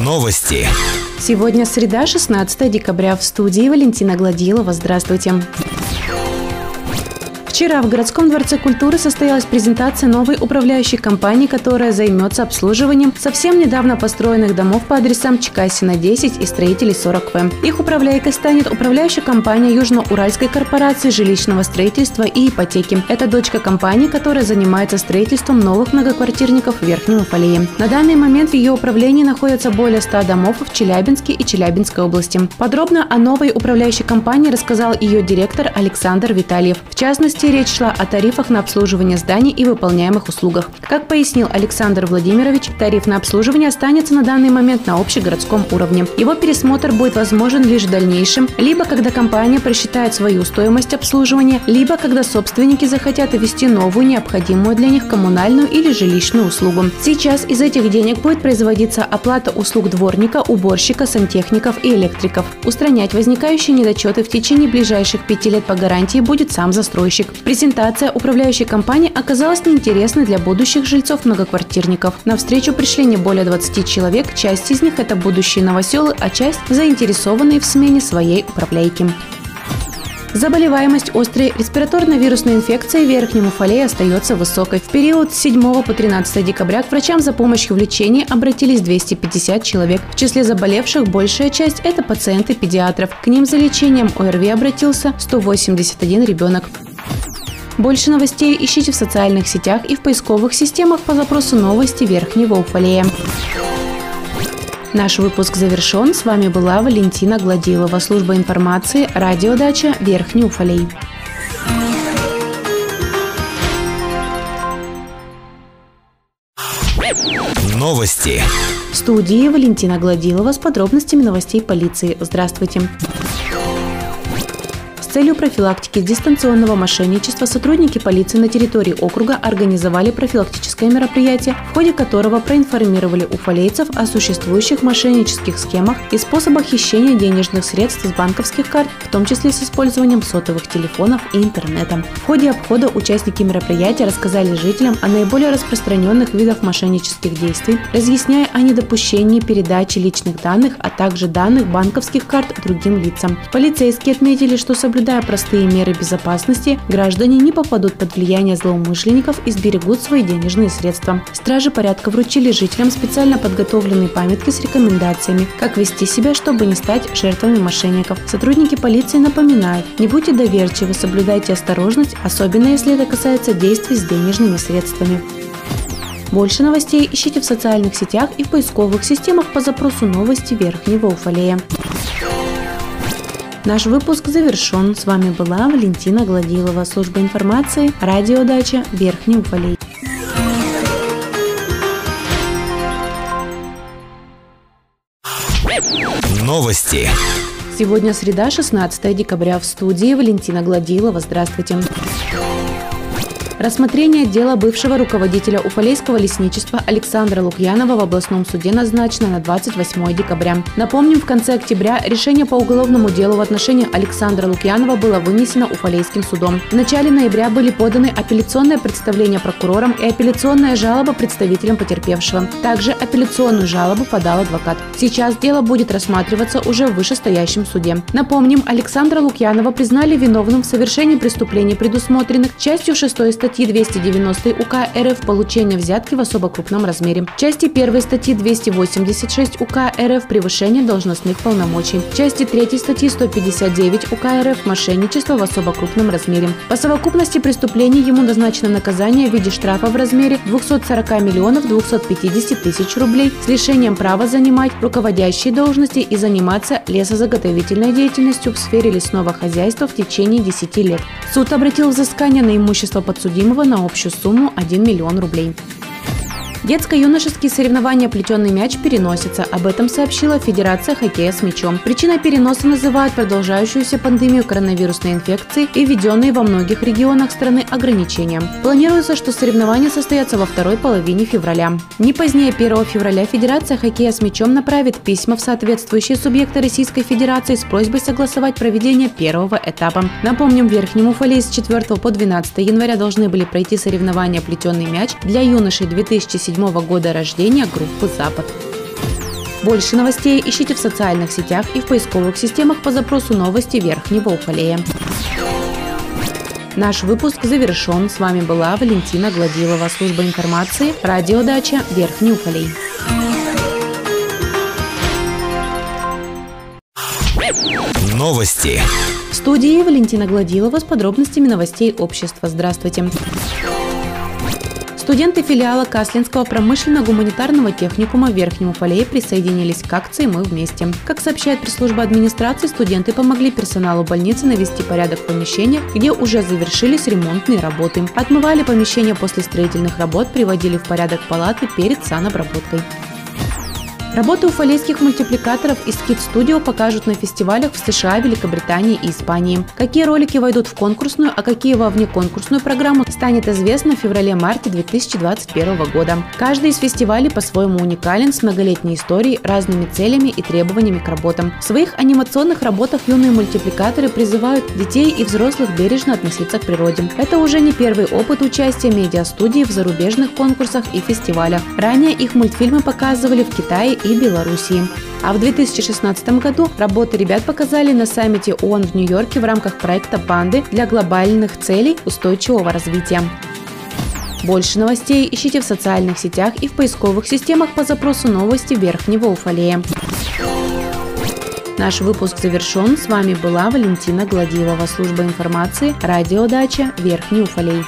Новости. Сегодня среда, 16 декабря. В студии Валентина Гладилова. Здравствуйте. Вчера в городском дворце культуры состоялась презентация новой управляющей компании, которая займется обслуживанием совсем недавно построенных домов по адресам Чекасина 10 и строителей 40В. Их управляйкой станет управляющая компания Южно-Уральской корпорации жилищного строительства и ипотеки. Это дочка компании, которая занимается строительством новых многоквартирников в Верхнем Уфалее. На данный момент в ее управлении находятся более 100 домов в Челябинске и Челябинской области. Подробно о новой управляющей компании рассказал ее директор Александр Витальев. В частности, части речь шла о тарифах на обслуживание зданий и выполняемых услугах. Как пояснил Александр Владимирович, тариф на обслуживание останется на данный момент на общегородском уровне. Его пересмотр будет возможен лишь в дальнейшем, либо когда компания просчитает свою стоимость обслуживания, либо когда собственники захотят ввести новую необходимую для них коммунальную или жилищную услугу. Сейчас из этих денег будет производиться оплата услуг дворника, уборщика, сантехников и электриков. Устранять возникающие недочеты в течение ближайших пяти лет по гарантии будет сам застройщик. Презентация управляющей компании оказалась неинтересной для будущих жильцов многоквартирников. На встречу пришли не более 20 человек, часть из них – это будущие новоселы, а часть – заинтересованные в смене своей управляйки. Заболеваемость острой респираторно-вирусной инфекцией в Верхнем Уфалее остается высокой. В период с 7 по 13 декабря к врачам за помощью в лечении обратились 250 человек. В числе заболевших большая часть – это пациенты педиатров. К ним за лечением ОРВИ обратился 181 ребенок. Больше новостей ищите в социальных сетях и в поисковых системах по запросу «Новости Верхнего Уфалея». Наш выпуск завершен. С вами была Валентина Гладилова, служба информации, радиодача Верхний Уфалей. Новости. В студии Валентина Гладилова с подробностями новостей полиции. Здравствуйте целью профилактики дистанционного мошенничества сотрудники полиции на территории округа организовали профилактическое мероприятие, в ходе которого проинформировали уфалейцев о существующих мошеннических схемах и способах хищения денежных средств с банковских карт, в том числе с использованием сотовых телефонов и интернета. В ходе обхода участники мероприятия рассказали жителям о наиболее распространенных видах мошеннических действий, разъясняя о недопущении передачи личных данных, а также данных банковских карт другим лицам. Полицейские отметили, что соблюдают Соблюдая простые меры безопасности, граждане не попадут под влияние злоумышленников и сберегут свои денежные средства. Стражи порядка вручили жителям специально подготовленные памятки с рекомендациями, как вести себя, чтобы не стать жертвами мошенников. Сотрудники полиции напоминают, не будьте доверчивы, соблюдайте осторожность, особенно если это касается действий с денежными средствами. Больше новостей ищите в социальных сетях и в поисковых системах по запросу «Новости Верхнего Уфалея». Наш выпуск завершен. С вами была Валентина Гладилова, служба информации, радиодача Верхний Уфалей. Новости. Сегодня среда, 16 декабря. В студии Валентина Гладилова. Здравствуйте. Рассмотрение дела бывшего руководителя Уфалейского лесничества Александра Лукьянова в областном суде назначено на 28 декабря. Напомним, в конце октября решение по уголовному делу в отношении Александра Лукьянова было вынесено Уфалейским судом. В начале ноября были поданы апелляционное представление прокурором и апелляционная жалоба представителям потерпевшего. Также апелляционную жалобу подал адвокат. Сейчас дело будет рассматриваться уже в вышестоящем суде. Напомним, Александра Лукьянова признали виновным в совершении преступлений, предусмотренных частью 6 статьи статьи 290 УК РФ получение взятки в особо крупном размере. Части 1 статьи 286 УК РФ превышение должностных полномочий. Части 3 статьи 159 УК РФ мошенничество в особо крупном размере. По совокупности преступлений ему назначено наказание в виде штрафа в размере 240 миллионов 250 тысяч рублей с лишением права занимать руководящие должности и заниматься лесозаготовительной деятельностью в сфере лесного хозяйства в течение 10 лет. Суд обратил взыскание на имущество подсудимого подсудимого на общую сумму 1 миллион рублей. Детско-юношеские соревнования «Плетеный мяч» переносятся. Об этом сообщила Федерация хоккея с мячом. Причиной переноса называют продолжающуюся пандемию коронавирусной инфекции и введенные во многих регионах страны ограничения. Планируется, что соревнования состоятся во второй половине февраля. Не позднее 1 февраля Федерация хоккея с мячом направит письма в соответствующие субъекты Российской Федерации с просьбой согласовать проведение первого этапа. Напомним, в Верхнем Уфале с 4 по 12 января должны были пройти соревнования «Плетеный мяч» для юношей 2007 года рождения группы «Запад». Больше новостей ищите в социальных сетях и в поисковых системах по запросу новости Верхнего Уфалея. Наш выпуск завершен. С вами была Валентина Гладилова, служба информации, радиодача Верхний Уфалей. Новости. В студии Валентина Гладилова с подробностями новостей общества. Здравствуйте. Студенты филиала Каслинского промышленно-гуманитарного техникума в Верхнем присоединились к акции «Мы вместе». Как сообщает пресс-служба администрации, студенты помогли персоналу больницы навести порядок в помещениях, где уже завершились ремонтные работы. Отмывали помещения после строительных работ, приводили в порядок палаты перед санобработкой. Работы уфалейских мультипликаторов из Kid Studio покажут на фестивалях в США, Великобритании и Испании. Какие ролики войдут в конкурсную, а какие во внеконкурсную программу, станет известно в феврале-марте 2021 года. Каждый из фестивалей по-своему уникален, с многолетней историей, разными целями и требованиями к работам. В своих анимационных работах юные мультипликаторы призывают детей и взрослых бережно относиться к природе. Это уже не первый опыт участия медиастудии в зарубежных конкурсах и фестивалях. Ранее их мультфильмы показывали в Китае и Белоруссии. А в 2016 году работы ребят показали на саммите ООН в Нью-Йорке в рамках проекта «Банды» для глобальных целей устойчивого развития. Больше новостей ищите в социальных сетях и в поисковых системах по запросу новости Верхнего Уфалея. Наш выпуск завершен. С вами была Валентина Гладилова, служба информации, радиодача Верхний Уфалей.